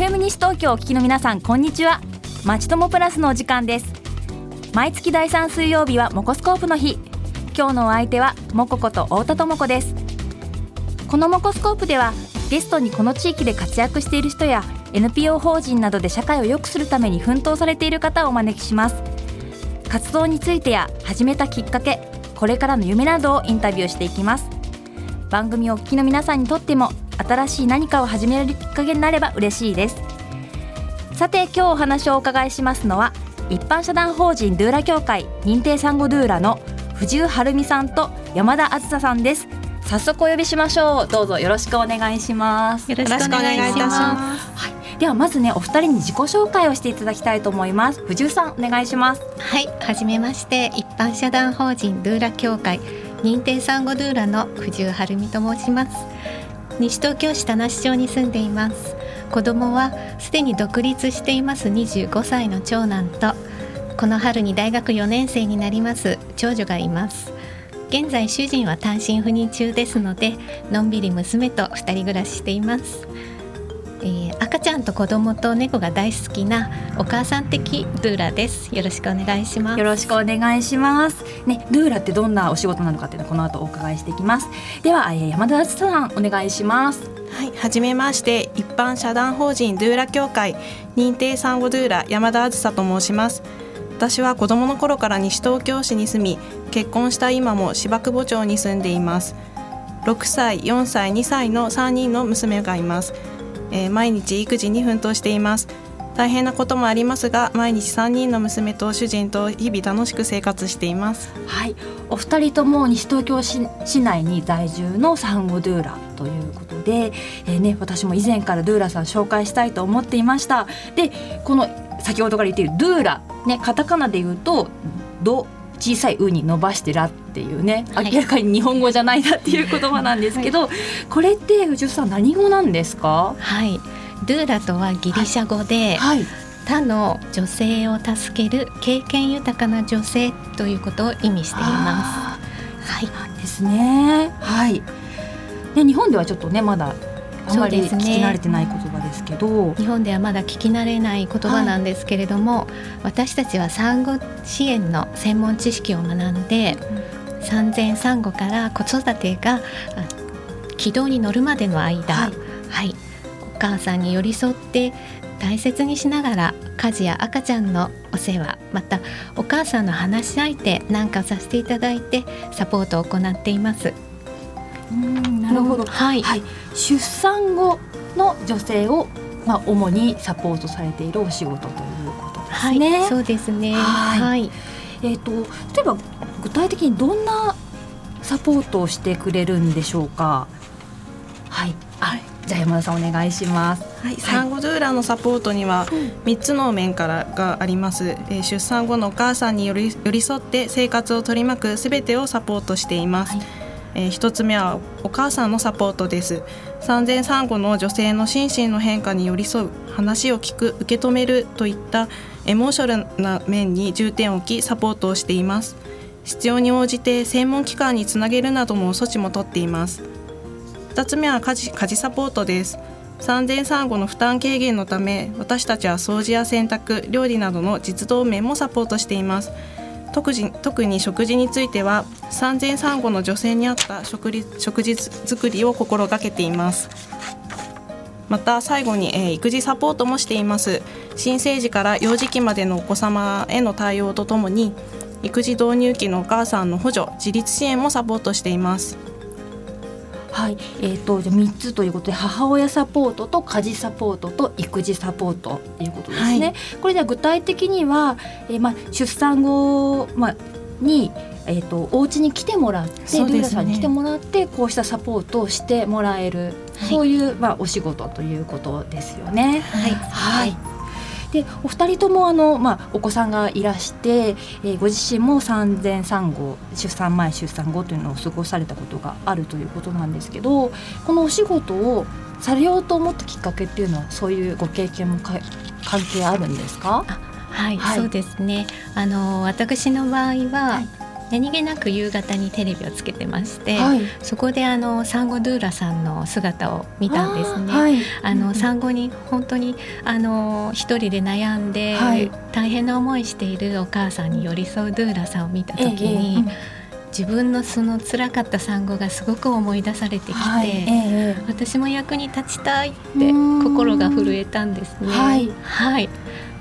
FM 西東京お聞きの皆さんこんにちは。まちともプラスのお時間です。毎月第3水曜日はモコスコープの日。今日のお相手はモココと太田智子です。このモコスコープではゲストにこの地域で活躍している人や NPO 法人などで社会を良くするために奮闘されている方をお招きします。活動についてや始めたきっかけこれからの夢などをインタビューしていきます。番組をお聞きの皆さんにとっても新しい何かを始めるきっかけになれば嬉しいです。さて今日お話をお伺いしますのは一般社団法人ドゥーラ協会認定産後ドゥーラの藤井晴美さんと山田あずささんです。早速お呼びしましょう。どうぞよろしくお願いします。よろしくお願いいたします。はい、ではまずねお二人に自己紹介をしていただきたいと思います。藤井さんお願いします。はい。はじめまして一般社団法人ドゥーラ協会認定産後ドゥーラの藤井晴美と申します西東京市田無町に住んでいます。子供はすでに独立しています。25歳の長男とこの春に大学4年生になります。長女がいます。現在主人は単身赴任中ですのでのんびり娘と2人暮らししています。えー、赤ちゃんと子供と猫が大好きなお母さん的ドゥーラです。よろしくお願いします。よろしくお願いします。ねドゥーラってどんなお仕事なのかっていうのはこの後お伺いしていきます。では、えー、山田さんお願いします。はい、はじめまして。一般社団法人ドゥーラ協会認定産後ドゥーラ山田あずさと申します。私は子供の頃から西東京市に住み結婚した今も芝久保町に住んでいます。6歳4歳2歳の3人の娘がいますえー、毎日育児に奮闘しています。大変なこともありますが毎日3人の娘と主人と日々楽しく生活しています。はい。お二人とも西東京市市内に在住の産後ドゥーラということで、えーね、私も以前からドゥーラさん紹介したいと思っていました。でこの先ほどから言っているドゥーラ、ね、カタカナで言うと「ド」小さい「う」に伸ばして「ら」っていうね明らかに日本語じゃないなっていう言葉なんですけど、はい、これって藤井さん何語なんですか？はいドゥーラとはギリシャ語で、はいはい、他の女性を助ける経験豊かな女性ということを意味しています。はい、ですね。はい。で日本ではちょっとねまだあまり聞き慣れてない言葉ですけど、ね、日本ではまだ聞き慣れない言葉なんですけれども、はい、私たちは産後支援の専門知識を学んで、うん、産前産後から子育てが軌道に乗るまでの間、はい、はい、お母さんに寄り添って大切にしながら家事や赤ちゃんのお世話またお母さんの話し相手なんかさせていただいてサポートを行っています。うんなるほど、はい、はい、出産後の女性をまあ主にサポートされているお仕事ということですね。はい、そうですね。はい。えっ、ー、と例えば具体的にどんなサポートをしてくれるんでしょうか？はい。はい。じゃあ山田さんお願いします。はい、産後ドゥーラのサポートには3つの面からがあります、えー、出産後のお母さんに寄り添って生活を取り巻くすべてをサポートしています、はいえー、1つ目はお母さんのサポートです。産前産後の女性の心身の変化に寄り添う話を聞く受け止めるといったエモーショナルな面に重点を置きサポートをしています。必要に応じて専門機関につなげるなども措置も取っています。2つ目は家事家事サポートです。産前産後の負担軽減のため私たちは掃除や洗濯料理などの実動面もサポートしています。特に特に食事については産前産後の女性に合った食食事作りを心がけています。また最後に、えー、育児サポートもしています。新生児から幼児期までのお子様への対応とともに育児導入期のお母さんの補助自立支援もサポートしています。はい、えーと、じゃ3つということで母親サポートと家事サポートと育児サポートということですね。はい、これでは具体的には、えーまあ、出産後、まあ、にえーと、お家に来てもらって、ね、ルーラさんに来てもらってこうしたサポートをしてもらえる、はい、そういう、まあ、お仕事ということですよね。はい、はいでお二人ともあの、まあ、お子さんがいらして、えー、ご自身も産前産後出産前出産後というのを過ごされたことがあるということなんですけどこのお仕事をされようと思ったきっかけっていうのはそういうご経験もか関係あるんですか？はい、はい、そうですね。あの私の場合は、はい何気なく夕方にテレビをつけてまして、はい、そこであのサンゴドゥーラさんの姿を見たんですね。あはい、あの産後に本当にあの一人で悩んで、はい、大変な思いしているお母さんに寄り添うドゥーラさんを見た時に。ええ自分のその辛かった産後がすごく思い出されてきて、はいえ私も役に立ちたいって心が震えたんですね。はい、はい。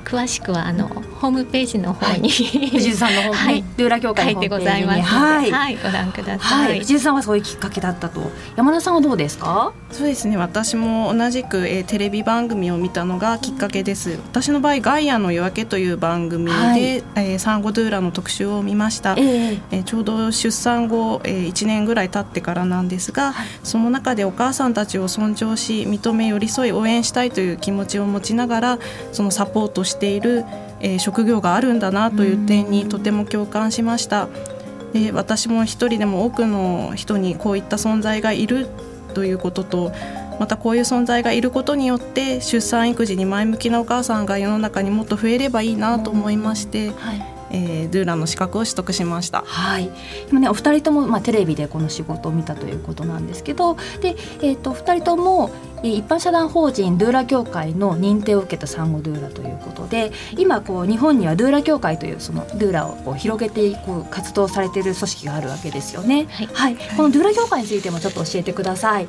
詳しくはあのホームページの方に、はい、藤井さんの方に、はい、ルーラ協会のホームページにはい、はい、ご覧ください、はい、藤井さんはそういうきっかけだったと。山田さんはどうですか？そうですね。私も同じく、えー、テレビ番組を見たのがきっかけです。私の場合ガイアの夜明けという番組で、はい、えー、サンゴドゥーラの特集を見ました、えー、えー、ちょうど出産後、えー、1年ぐらい経ってからなんですが、はい、その中でお母さんたちを尊重し認め寄り添い応援したいという気持ちを持ちながらそのサポートしているえー、職業があるんだなという点にとても共感しました。で私も一人でも多くの人にこういった存在がいるということとまたこういう存在がいることによって出産育児に前向きなお母さんが世の中にもっと増えればいいなと思いまして、はいえー、ドゥーラの資格を取得しました。はい。今ねお二人ともまあテレビでこの仕事を見たということなんですけど、でえっ、ー、と二人とも一般社団法人ドゥーラ協会の認定を受けた産後ドゥーラということで今こう日本にはドゥーラ協会というそのドゥーラをこう広げていく活動されている組織があるわけですよね。はい、はい、このドゥーラ協会についてもちょっと教えてください。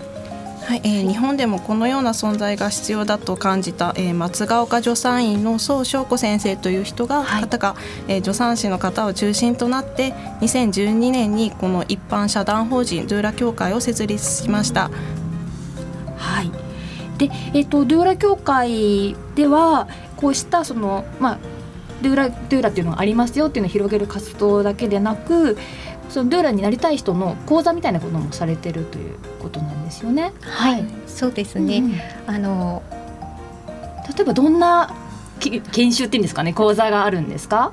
はい、えー、日本でもこのような存在が必要だと感じた、えー、松ヶ丘助産院の宋翔子先生という人が、はい、方が、えー、助産師の方を中心となって2012年にこの一般社団法人ドゥーラ協会を設立しました。はいでえーと、ドゥーラ協会ではこうしたその、まあ、ドゥーラドゥーラっていうのがありますよっていうのを広げる活動だけでなくそのドゥーラになりたい人の講座みたいなこともされてるということなんですよね。はい、そうですね、うん、あの例えばどんな研修っていうんですかね講座があるんですか？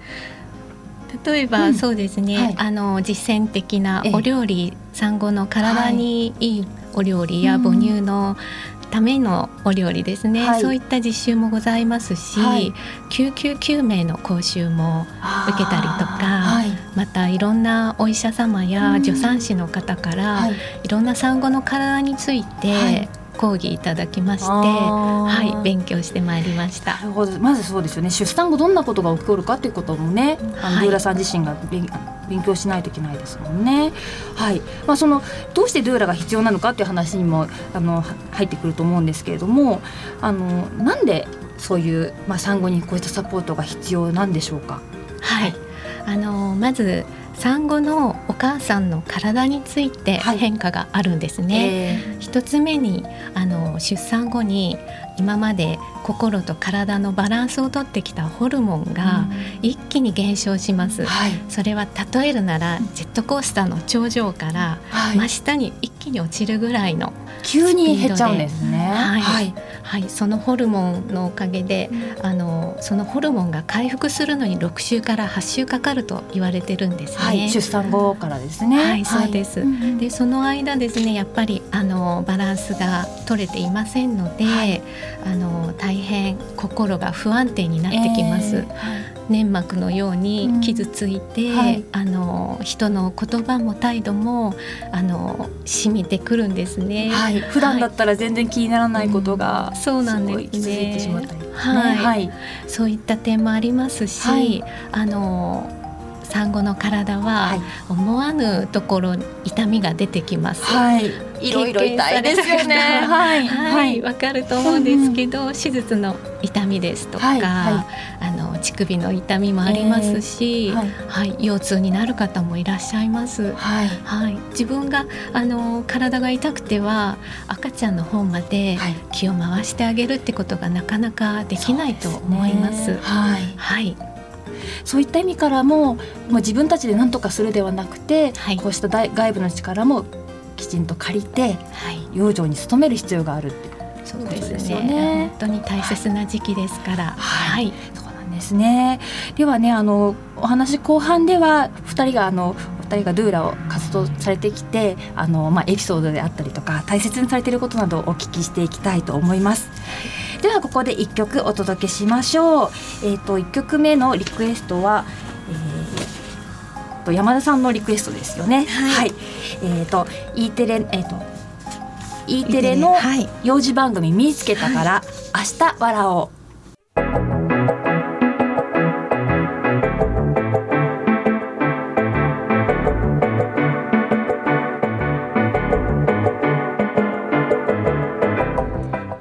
例えば、そうですね、はい、あの実践的なお料理、産後の体にいいお料理や母乳のためのお料理ですね、はい、そういった実習もございますし、はい、救急救命の講習も受けたりとか、はい、またいろんなお医者様や助産師の方から、い。ろんな産後の体について、講義いただきまして、はい、勉強してまいりました。なるほど、まずそうですよね。出産後どんなことが起こるかということもね、あの、はい、ドゥーラさん自身が勉勉強しないといけないですもんね。はい、まあそのどうしてドゥーラが必要なのかっていう話にもあの入ってくると思うんですけれども、あのなんでそういうまあ産後にこういったサポートが必要なんでしょうか？はい、あのまず産後のお母さんの体について変化があるんですね。はいえ。ー、一つ目にあの出産後に今まで心と体のバランスをとってきたホルモンが一気に減少します、うんはい、それは例えるならジェットコースターの頂上から真下に一気に落ちるぐらいの急に減っちゃうんですね。はい、はい、はい、そのホルモンのおかげで、あのそのホルモンが回復するのに6週から8週かかると言われてるんですね。はい、出産後からですね。はい、そうです。で、その間ですね、やっぱりあのバランスが取れていませんので、あの大変心が不安定になってきます。えー粘膜のように傷ついて、うんはい、あの人の言葉も態度もあの染みてくるんですね。はい、普段だったら全然気にならないことが、うん、そうなんですね。はい、はい、そういった点もありますし、はい、あの産後の体は思わぬところ痛みが出てきます。はい、いろいろ痛いですよね。はい、はい、わ、かると思うんですけど、うん、手術の痛みですとか、あの乳首の痛みもありますし、えー、はい、はい、腰痛になる方もいらっしゃいます。はい、はい、自分があの体が痛くては赤ちゃんの方まで気を回してあげるってことがなかなかできないと思います。はい、はい。そういった意味からももう自分たちで何とかするではなくて、はい、こうした外部の力もきちんと借りて、はい、養生に努める必要があるってそうですよね。本当に大切な時期ですから。はい、そうなんですね。ではね、あのお話後半では二人があの二人がドゥーラを活動されてきて、あのまあエピソードであったりとか大切にされていることなどをお聞きしていきたいと思います。ではここで一曲お届けしましょう。えっ、ー、と一曲目のリクエストは、えー、と山田さんのリクエストですよね。はい。えっ、と E テレえっ、と E テレの幼児番組見つけたから、明日笑おう。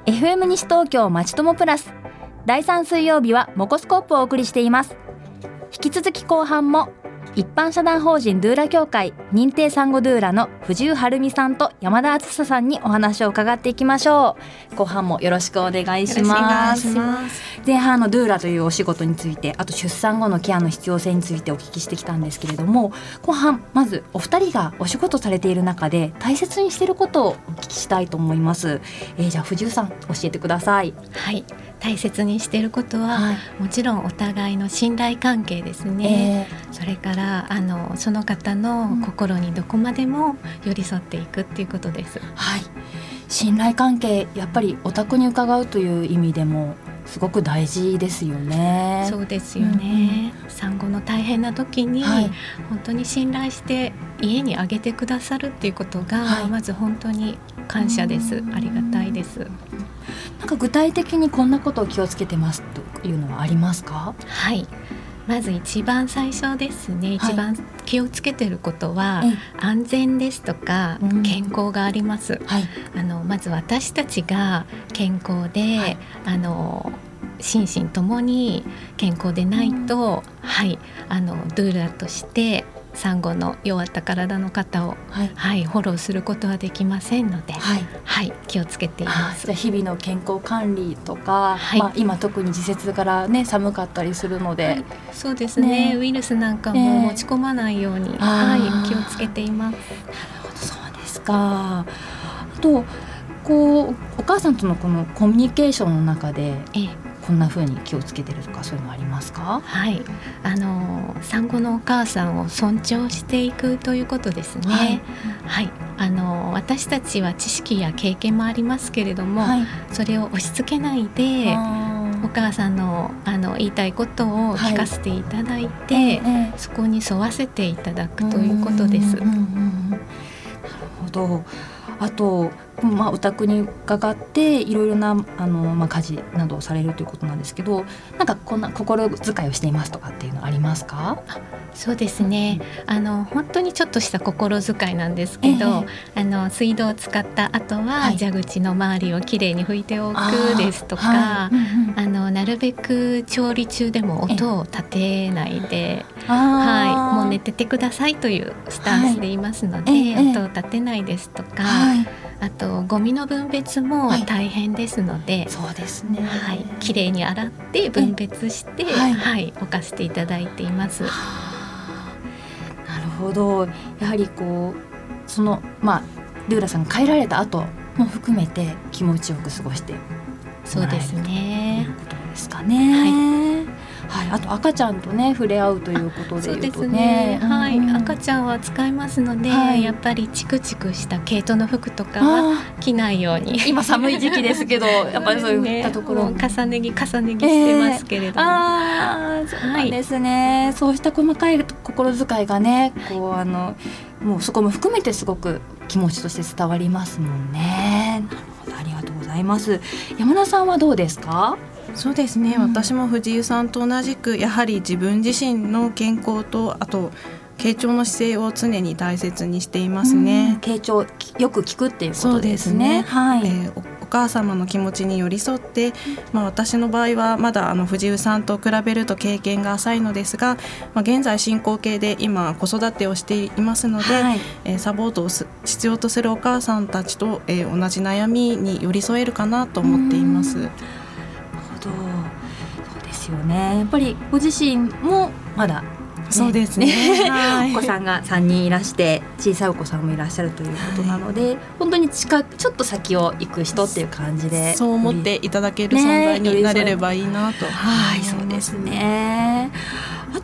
FM 西東京まちともプラス第3水曜日はモコスコープをお送りしています引き続き後半も一般社団法人ドゥーラ協会認定産後ドゥーラの藤井晴美さんと山田敦さんにお話を伺っていきましょう。後半もよろしくお願いします。前半のドゥーラというお仕事についてあと出産後のケアの必要性についてお聞きしてきたんですけれども後半まずお二人がお仕事されている中で大切にしていることをお聞きしたいと思います、えー、じゃあ藤井さん教えてください。はい大切にしていることは、はい、もちろんお互いの信頼関係ですね、えー、それからあのその方の心にどこまでも寄り添っていくっていうことです。はい。信頼関係やっぱりお宅に伺うという意味でもすごく大事ですよね。そうですよね。うん、産後の大変な時に、はい、本当に信頼して家にあげてくださるっていうことが、はい、まず本当に感謝です。ありがたいです。なんか具体的にこんなことを気をつけてますというのはありますか？はいまず一番最初ですね、一番気をつけてることは、安全ですとか、健康があります、はい、あのまず私たちが健康で、はい、あの心身ともに健康でないと、はい、あのドゥーラとして産後の弱った体の方を、はい、はい、フォローすることはできませんので、はい、はい、気をつけています。じゃ日々の健康管理とか、はい、まあ今特に時節からね寒かったりするので、そうですね、ね、ウイルスなんかも持ち込まないように、はい、気をつけています。なるほど。そうですか。あとこうお母さんとのこのコミュニケーションの中で、ええこんな風に気をつけてるとかそういうのありますか？はい。あの産後のお母さんを尊重していくということですね。はい、はい、あの私たちは知識や経験もありますけれども、はい、それを押し付けないでお母さんのあの言いたいことを聞かせていただいて、はいそこに沿わせていただくということです。なるほど。あとまあ、お宅に伺っていろいろなあの、まあ、家事などをされるということなんですけどなんかこんな心遣いをしていますとかっていうのありますか？そうですね。あの本当にちょっとした心遣いなんですけど、えー、あの水道を使った後は、はい、蛇口の周りをきれいに拭いておくですとかあ、はい、あのなるべく調理中でも音を立てないで、はい、もう寝ててくださいというスタンスでいますので、はいえー、音を立てないですとか。あとゴミの分別も大変ですので、はい、そうですね。はい、綺麗に洗って分別して、はい、はい、置かせていただいています。なるほど。やはりこうそのまあルーラさんが帰られた後も含めて気持ちよく過ごしてそうですね。ということですかね。はいはい、あと赤ちゃんとね触れ合うということでいうとね、ねはい、うん、赤ちゃんは使いますので、はい、やっぱりチクチクした毛糸の服とかは着ないように。今寒い時期ですけど やっぱりそういったところ、ね、重ね着重ね着してますけれども、えー、あそうですね、はい、そうした細かい心遣いがねこうあのもうそこも含めてすごく気持ちとして伝わりますもんね。なるほど。ありがとうございます。山田さんはどうですか？そうですね、うん、私も藤井さんと同じくやはり自分自身の健康とあと傾聴の姿勢を常に大切にしていますね。傾聴よく聞くっていうことですね。すね。はい、えー、お母様の気持ちに寄り添って、まあ、私の場合はまだあの藤井さんと比べると経験が浅いのですが、まあ、現在進行形で今子育てをしていますので、はい、えー、サポートを必要とするお母さんたちと、えー、同じ悩みに寄り添えるかなと思っています。ですよね。やっぱりご自身もまだ、ね、そうですね。お子さんが3人いらして小さいお子さんもいらっしゃるということなので、はい、本当に近ちょっと先を行く人っていう感じでそう思っていただける存在になれればいいなと、ね、はい、そうですね。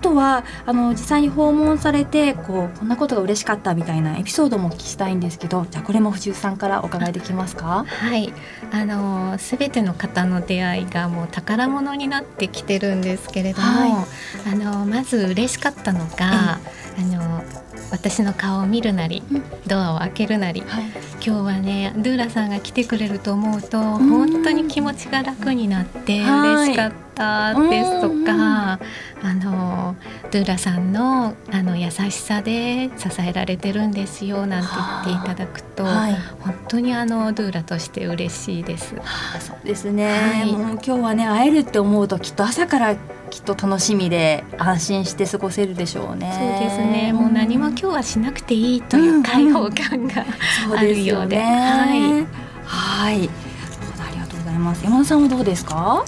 あとはあの実際に訪問されてこうこんなことが嬉しかったみたいなエピソードも聞きしたいんですけどじゃあこれも藤井さんからお伺いできますか？はい。あの全ての方の出会いがもう宝物になってきてるんですけれども、はい、あのまず嬉しかったのが、あの私の顔を見るなり、ドアを開けるなり、はい、今日はねドゥーラさんが来てくれると思うと本当に気持ちが楽になって嬉しかったですとか、あのドゥーラさんのあの優しさで支えられてるんですよなんて言っていただくと、はい、本当にあのドゥーラとして嬉しいです。はあ、そうですね、今日はね会えるって思うときっと朝からきっと楽しみで安心して過ごせるでしょうね。そうですね。もう何も今日はしなくていいという開放感が、あるようで、はい。はい。ありがとうございます。山田さんはどうですか？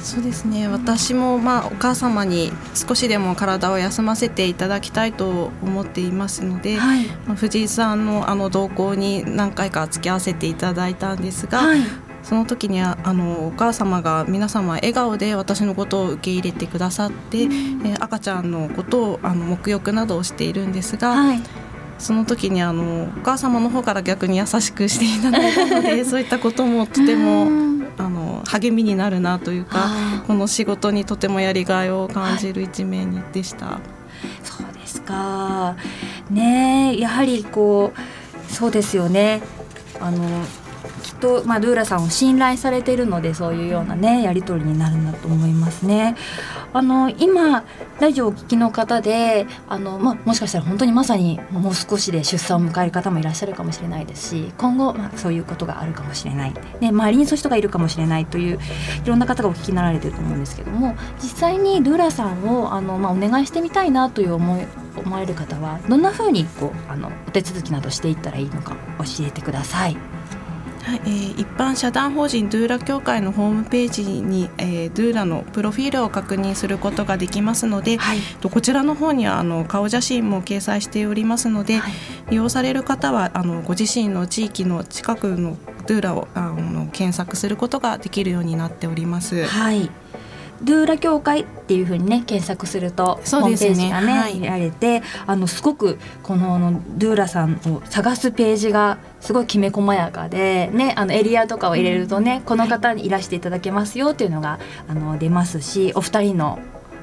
そうですね私もまあお母様に少しでも体を休ませていただきたいと思っていますので、はい、藤井さんのあの動向に何回か付き合わせていただいたんですが、はい、その時にあのお母様が皆様笑顔で私のことを受け入れてくださって、うん、え赤ちゃんのことをあの沐浴などをしているんですが。はい。その時にあのお母様の方から逆に優しくしていただいたので そういったこともとてもあの励みになるなというかこの仕事にとてもやりがいを感じる一面でした。はい、そうですか。ねやはりこうそうですよね。あのと、まあ、ルーラさんを信頼されているのでそういうようなねやり取りになるんだと思いますね。あの今ラジオをお聞きの方であの、まあ、もしかしたら本当にまさにもう少しで出産を迎える方もいらっしゃるかもしれないですし今後、まあ、そういうことがあるかもしれない、ね、周りにそういう人がいるかもしれないといういろんな方がお聞きになられてると思うんですけども実際にルーラさんをあの、まあ、お願いしてみたいなという思い思われる方はどんなふうにこうあのお手続きなどしていったらいいのか教えてください。はい、えー、一般社団法人ドゥーラ協会のホームページに、えー、ドゥーラのプロフィールを確認することができますので、はい、こちらの方にはあの顔写真も掲載しておりますので、はい、利用される方はあのご自身の地域の近くのドゥーラをあの検索することができるようになっております。はいドゥーラ協会っていうふうにね検索するとホームページがね、はい、見られてあのすごくこのドゥーラさんを探すページがすごいきめ細やかで、ね、あのエリアとかを入れるとね、うん、この方にいらしていただけますよっていうのがあの出ますしお二人の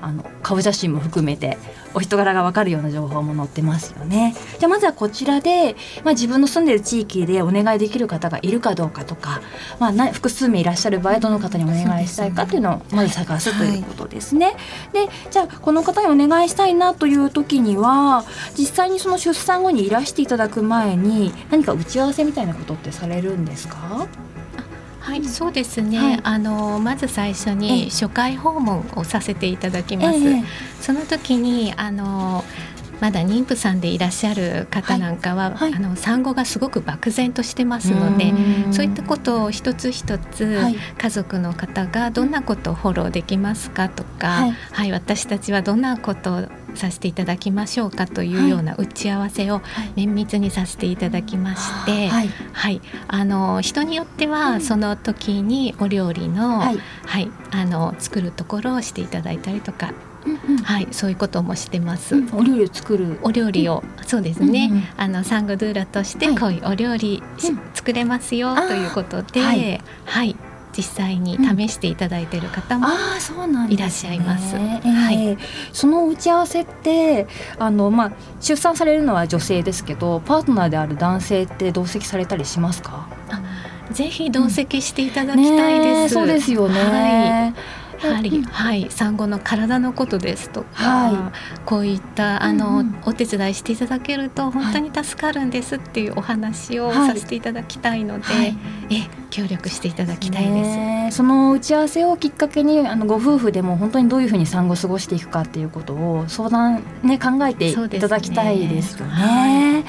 あの顔写真も含めてお人柄が分かるような情報も載ってますよね。じゃあまずはこちらで、まあ、自分の住んでる地域でお願いできる方がいるかどうかとか、まあ、な複数名いらっしゃる場合どの方にお願いしたいかっていうのをまず探すということですね。はい、でじゃあこの方にお願いしたいなという時には実際にその出産後にいらしていただく前に何か打ち合わせみたいなことってされるんですか？はい、そうですね、はい、あのまず最初に初回訪問をさせていただきます。その時にあのまだ妊婦さんでいらっしゃる方なんかは、はい。はい、あの産後がすごく漠然としてますのでそういったことを一つ一つ、はい、家族の方がどんなことをフォローできますかとか、はい。私たちはどんなことをさせていただきましょうかというような打ち合わせを綿密にさせていただきまして、はい、はい、あの人によってはその時にお料理の、はい、はい、あの作るところをしていただいたりとかはい、そういうこともしてます。お料理を作る。お料理を、そうですね。うんうん、あのサンゴドゥーラとしてこういうお料理、はい、作れますよということで、はい、はい、実際に試していただいている方もいらっしゃいます。ねえー、はい、その打ち合わせってあのまあ出産されるのは女性ですけど、パートナーである男性って同席されたりしますか？ぜひ同席していただきたいです。うんね、そうですよね。はいやはり、はい、産後の体のことですとか、はい、こういったあの、うん、お手伝いしていただけると本当に助かるんですっていうお話をさせていただきたいので、はい、え協力していただきたいです。その打ち合わせをきっかけにあのご夫婦でも本当にどういうふうに産後過ごしていくかっていうことを相談ね考えていただきたいですよね。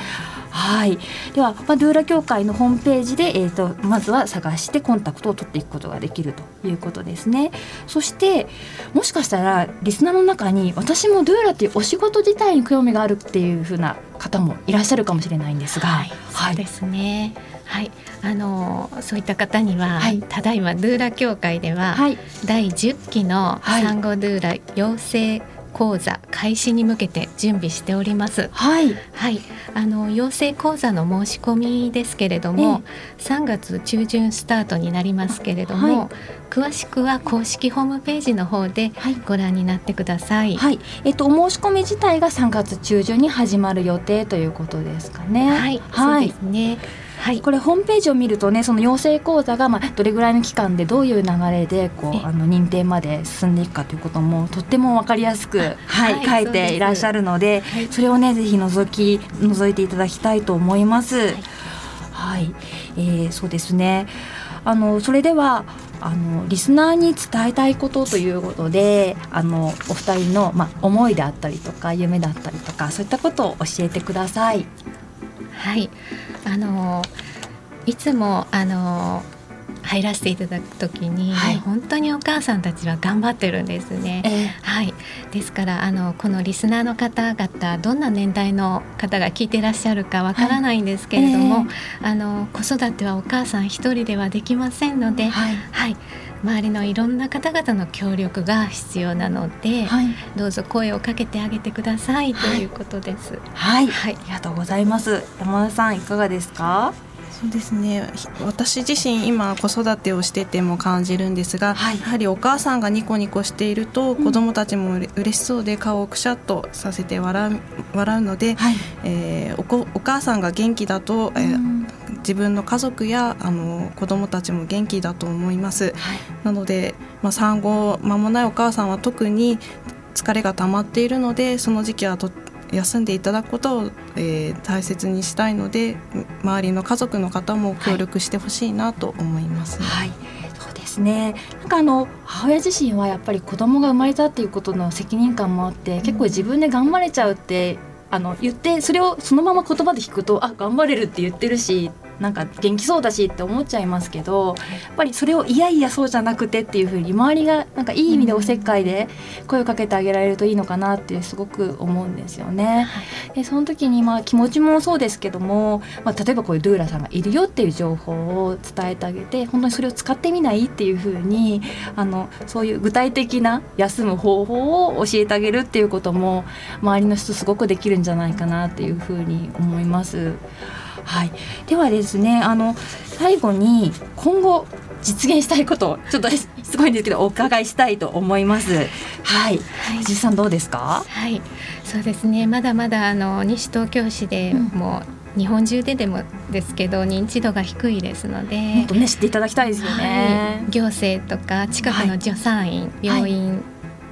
はい、では、まあ、ドゥーラ協会のホームページで、えーと、まずは探してコンタクトを取っていくことができるということですね。そしてもしかしたらリスナーの中に私もドゥーラっていうお仕事自体に興味があるっていうふうな方もいらっしゃるかもしれないんですが、はい、はい、そうですね。はい、あのそういった方には、はい、ただいまドゥーラ協会では、はい、第10期の産後ドゥーラ養成講座開始に向けて準備しております。はい。はい。あの養成講座の申し込みですけれども、3月中旬スタートになりますけれども、はい。詳しくは公式ホームページの方ではい。ご覧になってください。はい、えっとお申し込み自体が3月中旬に始まる予定ということですかね。はい、そうですね。はい、これホームページを見るとねその養成講座がまあどれぐらいの期間でどういう流れでこえうあの認定まで進んでいくかということもとってもわかりやすく、はい。はい書いていらっしゃるのではい。それをねぜひ覗き覗いていただきたいと思います。はい、えーそうですね。あのそれではあのリスナーに伝えたいことということであのお二人の、まあ、思いであったりとか夢だったりとかそういったことを教えてください。はい、あのいつもあの入らせていただくときに、はい。本当にお母さんたちは頑張ってるんですね。えはい、ですからあのこのリスナーの方々どんな年代の方が聞いてらっしゃるかわからないんですけれども、はい。あの子育てはお母さん一人ではできませんので、はい。はい、周りのいろんな方々の協力が必要なので、はいどうぞ声をかけてあげてくださいとはいいうことです。はい、はいありがとうございます。山田さんいかがですか？そうですねひ私自身今子育てをしてても感じるんですが、はいやはりお母さんがニコニコしていると、うん子供たちもうれ嬉しそうで顔をくしゃっとさせて笑う笑うので、はい。えーおこお母さんが元気だと、えーうん自分の家族やあの子供たちも元気だと思います。はいなので、まあ、産後間もないお母さんは特に疲れが溜まっているのでその時期はと休んでいただくことを、えー大切にしたいので周りの家族の方も協力してほしいなと思います。はい。そうですね。なんかあの母親自身はやっぱり子供が生まれたっていうことの責任感もあって、結構自分で頑張れちゃうってあの言ってそれをそのまま言葉で聞くとあ頑張れるって言ってるし。なんか元気そうだしって思っちゃいますけどやっぱりそれをいやいやそうじゃなくてっていうふうに周りがなんかいい意味でおせっかいで声をかけてあげられるといいのかなってすごく思うんですよね。でその時にまあ気持ちもそうですけども、まあ、例えばこういうドゥーラさんがいるよっていう情報を伝えてあげて本当にそれを使ってみないっていうふうにあのそういう具体的な休む方法を教えてあげるっていうことも周りの人すごくできるんじゃないかなっていうふうに思います。はい、ではですねあの最後に今後実現したいことをちょっと すごいんですけどお伺いしたいと思います。はい、はい。藤井さんどうですか？はい、そうですね。まだまだあの西東京市でうん。もう日本中ででもですけど認知度が低いですので、もっとね知っていただきたいですよね。はい、行政とか近くの助産院、病院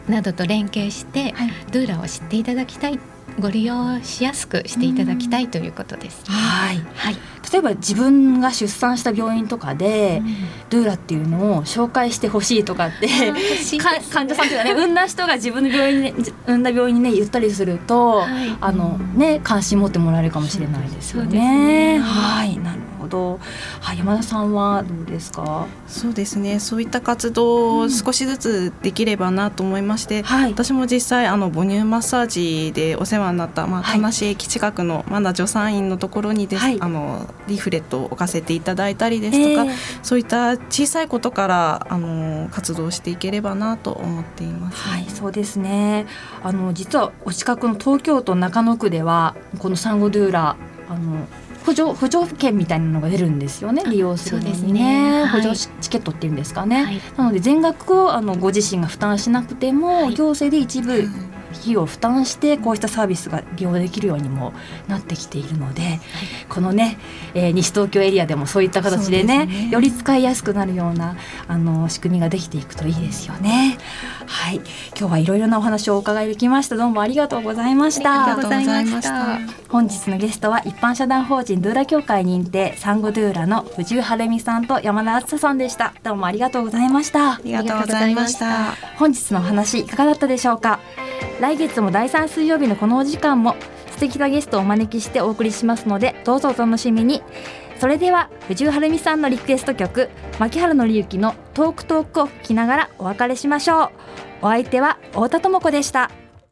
などと連携して、はい。ドゥーラを知っていただきたい、ご利用しやすくしていただきたいということです。ね。はい、はい、例えば自分が出産した病院とかで、ドゥーラっていうのを紹介してほしいとかって欲しいかです患者さんというかね産んだ人が自分の病院に、ね、産んだ病院にね言ったりすると、はい。あのね関心持ってもらえるかもしれないですよね。そうですね。はい。なるほど。はい山田さんはどうですか？そうですねそういった活動を少しずつできればなと思いまして、はい私も実際あの母乳マッサージでお世話になった、まあ、はい田無駅近くのまだ助産院のところにです、はいあのリーフレットを置かせていただいたりですとか、えーそういった小さいことからあの活動していければなと思っています。はい、そうですね。あの実はお近くの東京都中野区ではこのサンゴドゥーラあの補助補助券みたいなのが出るんですよね。利用するのにね。ねはい補助チケットっていうんですかね。はいなので全額をあのご自身が負担しなくても、はい行政で一部費用を負担してこうしたサービスが利用できるようにもなってきているので、このね、えー西東京エリアでもそういった形でねねより使いやすくなるようなあの仕組みができていくといいですよね。はい、今日はいろいろなお話をお伺いできました。どうもありがとうございましあた。りがとうございましたありがとうございました本日のゲストは一般社団法人ドゥーラ協会認定サンゴドゥーラの藤井晴美さんと山田敦さんでした。どうもありがとうございましたあ。りがとうございました。本日のお話いかがだったでしょうか？来月も第3水曜日のこのお時間も素敵なゲストをお招きしてお送りしますのでどうぞお楽しみに。それでは藤井晴美さんのリクエスト曲牧原紀之のトークトークを聴きながらお別れしましょう。お相手は太田智子でした。